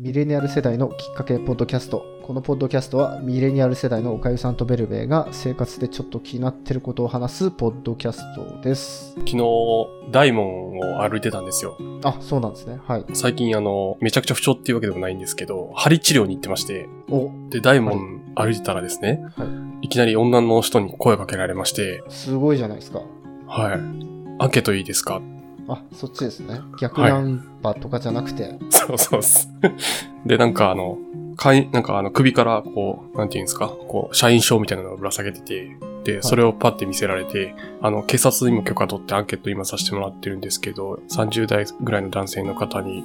ミレニアル世代のきっかけポッドキャスト。このポッドキャストはミレニアル世代のおかゆさんとベルベーが生活でちょっと気になってることを話すポッドキャストです。昨日、大門を歩いてたんですよ。あ、そうなんですね。はい。最近あの、めちゃくちゃ不調っていうわけでもないんですけど、針治療に行ってまして、お、で、大門歩いてたらですね、、はいきなり女の人に声かけられまして、すごいじゃないですか。はい。アンケートいいですかあ、そっちですね。逆ナンパとかじゃなくて。そうそうです。で、なんかあの、かい、なんかあの首からこう、なんていうんですか、こう、社員証みたいなのをぶら下げてて、で、それをパッて見せられて、あの、警察にも許可取ってアンケート今させてもらってるんですけど、30代ぐらいの男性の方に、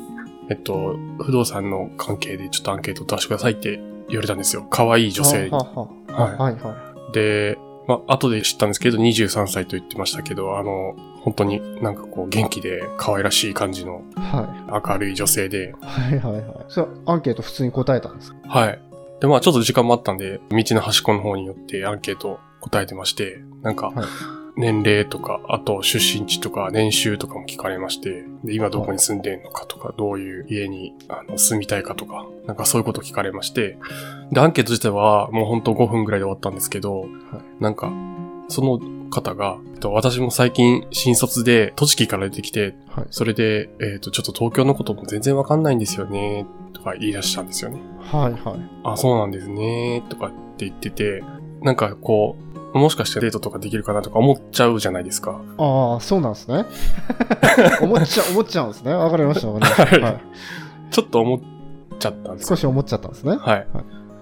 えっと、不動産の関係でちょっとアンケートを出してくださいって言われたんですよ。可愛い女性には。はははいはいはい。で、まあ、後で知ったんですけど、23歳と言ってましたけど、あの、本当になんかこう、元気で可愛らしい感じのは明るい女性で、い。はいはいはい。それアンケート普通に答えたんですか？はい。で、まあちょっと時間もあったんで、道の端っこの方によってアンケート答えてまして、なんかはい、年齢とか、あと出身地とか年収とかも聞かれまして、で、今どこに住んでんのかとか、どういう家にあの住みたいかとか、なんかそういうこと聞かれまして、で、アンケート自体はもうほんと5分ぐらいで終わったんですけど、なんか、その方が、えっと私も最近新卒で栃木から出てきて、はい。それで、えっ、と、ちょっと東京のことも全然わかんないんですよね、とか言い出したんですよね。はいはい。あ、そうなんですね、とかって言ってて、なんかこう、もしかしてデートとかできるかなとか思っちゃうじゃないですか。ああ、そうなんですね。思っちゃ、思っちゃうんですね。わかりましたわかりました。はいはい。ちょっと思っちゃったんですよ。少し思っちゃったんですね。はい。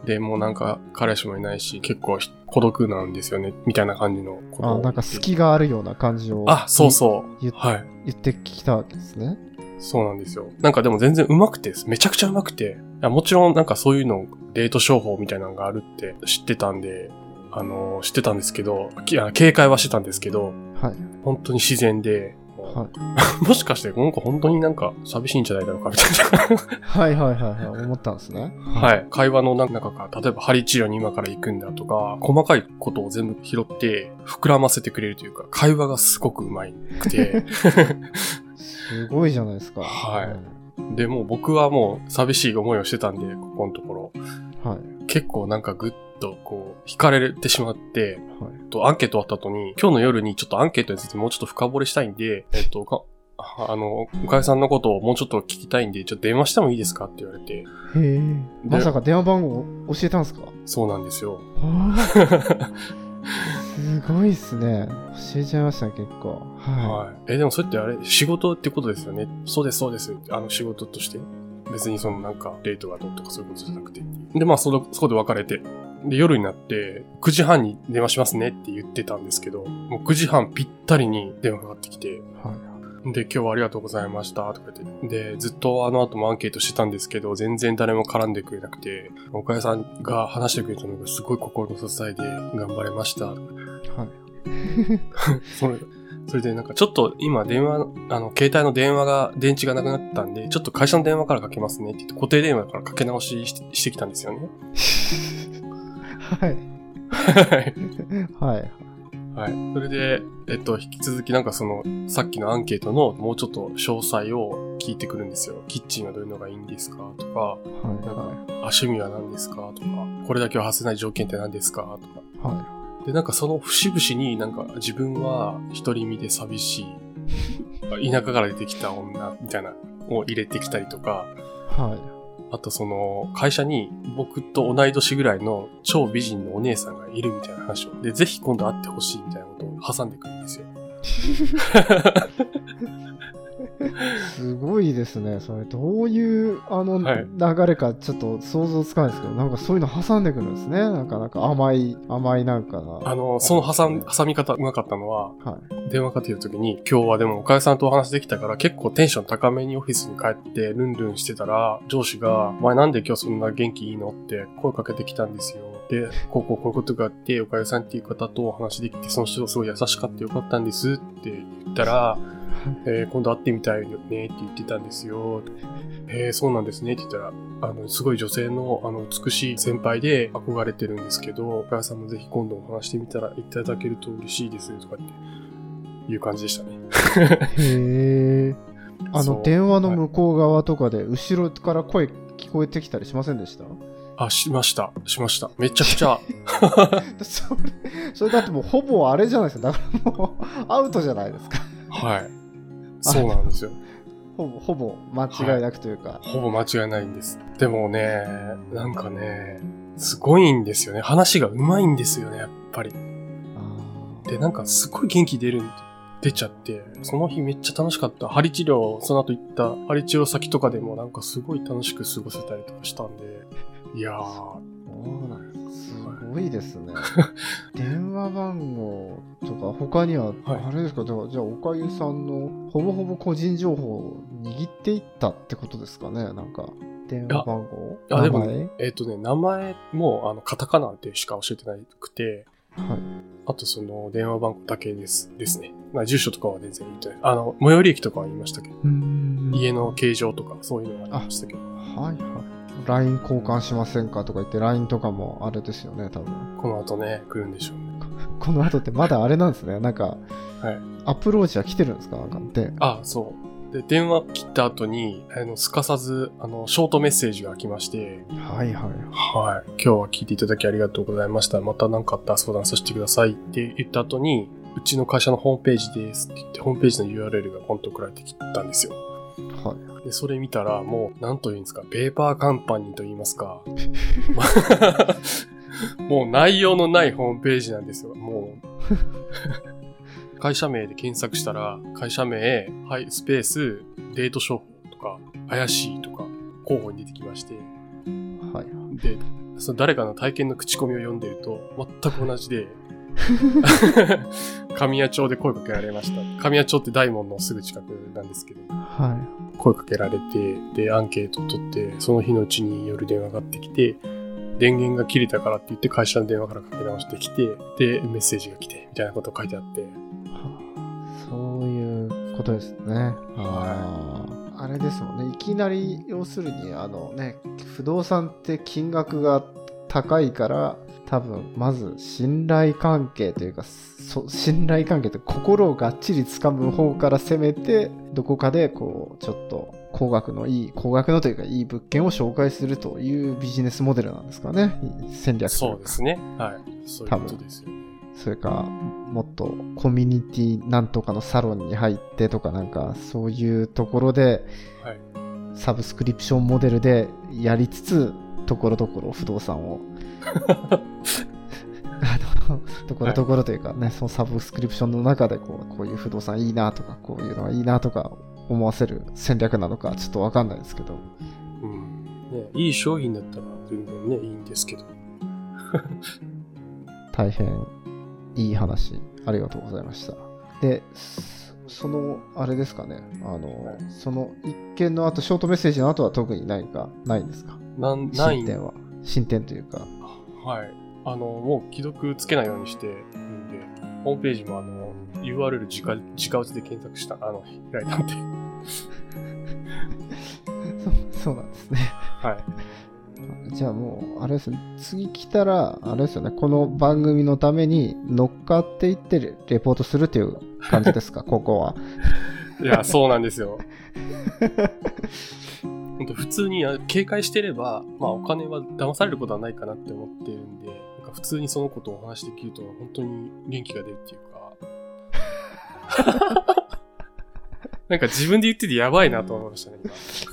で、もうなんか彼氏もいないし、結構孤独なんですよね、みたいな感じのことをあなんか隙があるような感じをあ、そうそう。言はい。言ってきたわけですね。そうなんですよ。なんかでも全然上手くて、めちゃくちゃ上手くて、いやもちろんなんかそういうの、デート商法みたいなのがあるって知ってたんで、あの、知ってたんですけど、警戒はしてたんですけど、はい。本当に自然で、はい。もしかしてこの子本当になんか寂しいんじゃないだろうかみたいはいはいはいはい。思ったんですね。な。はい。会話の中から、例えば針治療に今から行くんだとか、細かいことを全部拾って膨らませてくれるというか、会話がすごく上手くて、すごいじゃないですか。はいで、もう僕はもう寂しい思いをしてたんで、ここのところ。い。はい。結構なんかぐっとこう、惹かれてしまって、はい。とアンケート終わった後に、今日の夜にちょっとアンケートについてもうちょっと深掘りしたいんで、えっと、かあの、おかゆさんのことをもうちょっと聞きたいんで、ちょっと電話してもいいですかって言われて、へえ。まさか電話番号教えたんですか？そうなんですよ。はあすごいっすね。教えちゃいましたね、結構。ははい。え、でもそれってあれ、仕事ってことですよね。そうです、そうです。あの、仕事として。別にそのなんか、デートがどうとかそういうことじゃなくて。で、まあ、その、そこで別れて。で、夜になって、9時半に電話しますねって言ってたんですけど、もう9時半ぴったりに電話かかってきて、い。はい。で、今日はありがとうございました、とか言って。で、ずっとあの後もアンケートしてたんですけど、全然誰も絡んでくれなくて、岡谷さんが話してくれたのがすごい心の支えで頑張れました、はい。それ、それでなんかちょっと今電話、あの、携帯の電話が、電池がなくなったんで、ちょっと会社の電話からかけますねって言って、固定電話からかけ直ししてしてきたんですよね。はい。はい。はい。はい。それで、えっと、引き続きなんかその、さっきのアンケートのもうちょっと詳細を聞いてくるんですよ。キッチンはどういうのがいいんですかとか、はい。なんかはあ、趣味は何ですかとか、これだけは外せない条件って何ですかとか。い。はで、なんかその節々になんか自分は独り身で寂しい、田舎から出てきた女みたいなのを入れてきたりとか、い。はい。あとその会社に僕と同い年ぐらいの超美人のお姉さんがいるみたいな話を、で、ぜひ今度会ってほしいみたいなことを挟んでくるんですよ。すごいですね。それ、どういう、あの、はい流れかちょっと想像つかないですけど、なんかそういうの挟んでくるんですね。なんか、なんか甘い、甘いなんかな。あの、その挟ん挟み方うまかったのは、はい。電話かけるときに、今日はでも岡谷さんとお話できたから結構テンション高めにオフィスに帰ってルンルンしてたら、上司が、お前なんで今日そんな元気いいのって声かけてきたんですよ。で、こうこうこういうことがあって、岡谷さんっていう方とお話できて、その人がすごい優しかったよかったんですって言ったら、えー今度会ってみたいよねって言ってたんですよ。えーそうなんですねって言ったら、あの、すごい女性の、あの、美しい先輩で憧れてるんですけど、岡谷さんもぜひ今度お話してみたらいただけると嬉しいですとかっていう感じでしたね。へえ。あの、電話の向こう側とかで、後ろから声聞こえてきたりしませんでした？あ、しました。しました。めちゃくちゃ。それ、それだってもうほぼあれじゃないですか。だからもうアウトじゃないですか。はい。そうなんですよ。ほぼ、ほぼ間違いなくというか。ほぼ間違いないんです。でもね、なんかね、すごいんですよね。話が上手いんですよね、やっぱり。あで、なんかすごい元気出るん出ちゃって、その日めっちゃ楽しかった。針治療、その後行った針治療先とかでもなんかすごい楽しく過ごせたりとかしたんで、いやー、ーそうなんですすごいですね。電話番号とか他には、はいあれですか、だからじゃあ、おかゆさんのほぼほぼ個人情報を握っていったってことですかね、なんか。電話番号？あでもえっ、とね、名前もあのカタカナでしか教えてなくて、はい。あとその電話番号だけですですね。まあ住所とかは全然言ってない。あの、最寄り駅とかは言いましたけど、家の形状とかそういうのは言いましたけど、はいはい。LINE 交換しませんかとか言って LINE とかもあれですよね、多分。この後ね、来るんでしょうね。この後ってまだあれなんですね。なんか、はい。アプローチは来てるんですか？なんかで。あ、そう。で、電話切った後に、あの、すかさず、あの、ショートメッセージが来まして、はいはい。はい。今日は聞いていただきありがとうございました。また何かあったら相談させてくださいって言った後に、うちの会社のホームページですって言って、ホームページの URL がポンと送られてきたんですよ。はい。で、それ見たら、もう、なんと言うんですか、ペーパーカンパニーと言いますか。もう内容のないホームページなんですよ。もう。会社名で検索したら、会社名、はい、スペース、デート商法とか、怪しいとか、候補に出てきまして、はい。で、その誰かの体験の口コミを読んでると、全く同じで、神谷町で声かけられました。神谷町って大門のすぐ近くなんですけど、は声かけられて、で、アンケートを取って、その日のうちに夜電話がってきて、電源が切れたからって言って会社の電話からかけ直してきて、で、メッセージが来て、みたいなこと書いてあって、い。そういうことですね。あーあれですもんね。いきなり、要するに、あのね、不動産って金額が高いから、多分、まず信頼関係というか、そ信頼関係って心をがっちり掴む方から攻めて、どこかでこう、ちょっと高額のいい、高額のというかいい物件を紹介するというビジネスモデルなんですかね。戦略そうかですね。はい。そういうことですよね。それか、もっとコミュニティなんとかのサロンに入ってとかなんか、そういうところで、はい。サブスクリプションモデルでやりつつ、ところどころ不動産を。あのところどころというかね、そのサブスクリプションの中でこうこういう不動産いいなとか、こういうのはいいなとか思わせる戦略なのかちょっとわかんないですけど。うん。ね、いい商品だったら全然ね、いいんですけど。大変いい話ありがとうございましたでそそのあれですかね。あの、はい。その一件の後ショートメッセージの後は特に何かないんですか？なん、ないん。進展は？進展というか。はい。あの、もう既読つけないようにしてるんで、ホームページもあの、URL 直直打ちで検索した、あの、開いたんで。そそうなんですね。はい。じゃあもうあれですね次来たらあれですよねこの番組のために乗っかっていってレレポートするという感じですか？ここはいや、そうなんですよ。本当普通にあ警戒してれば、まあお金は騙されることはないかなって思ってるんで、なんか普通にそのことをお話しできると本当に元気が出るっていうか。なんか自分で言っててやばいなと思いましたね、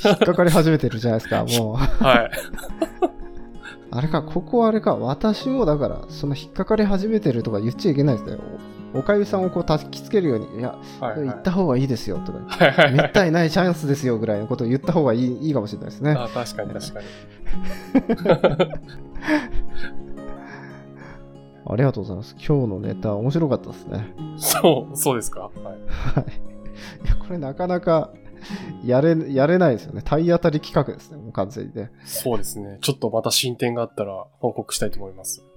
引っかかり始めてるじゃないですか もう今。はい。あれか、ここはあれか、私もだから、その引っかかり始めてるとか言っちゃいけないですね。おおかゆさんをこう焚きつけるように、いや、はい、はい。行った方がいいですよとか、はいはいはい。めったにないチャンスですよぐらいのことを言った方がいいいいかもしれないですね。あ確かに確かに。ありがとうございます。今日のネタ面白かったですね。そう、そうですか？はい。はい。いや、これなかなかやれ、やれないですよね。体当たり企画ですね、もう完全にね。そうですね。ちょっとまた進展があったら報告したいと思います。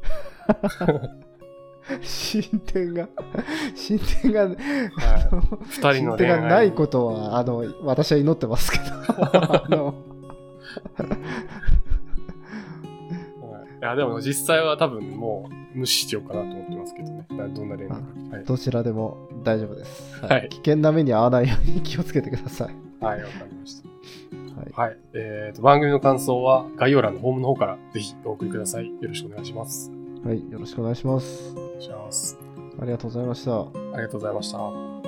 進展が、進展が、はい。二人進の恋愛展がないことは、あの、私は祈ってますけど。や、でも実際は多分もう無視しようかなと思ってますけどね。などんな連絡か。はい。どちらでも大丈夫です。はい危険な目に遭わないように気をつけてください。はい、わかりました。はい。はい。えっ、と、番組の感想は概要欄のホームの方からぜひお送りください。よろしくお願いします。はい。よろしくお願いします。お願いします。ありがとうございました。ありがとうございました。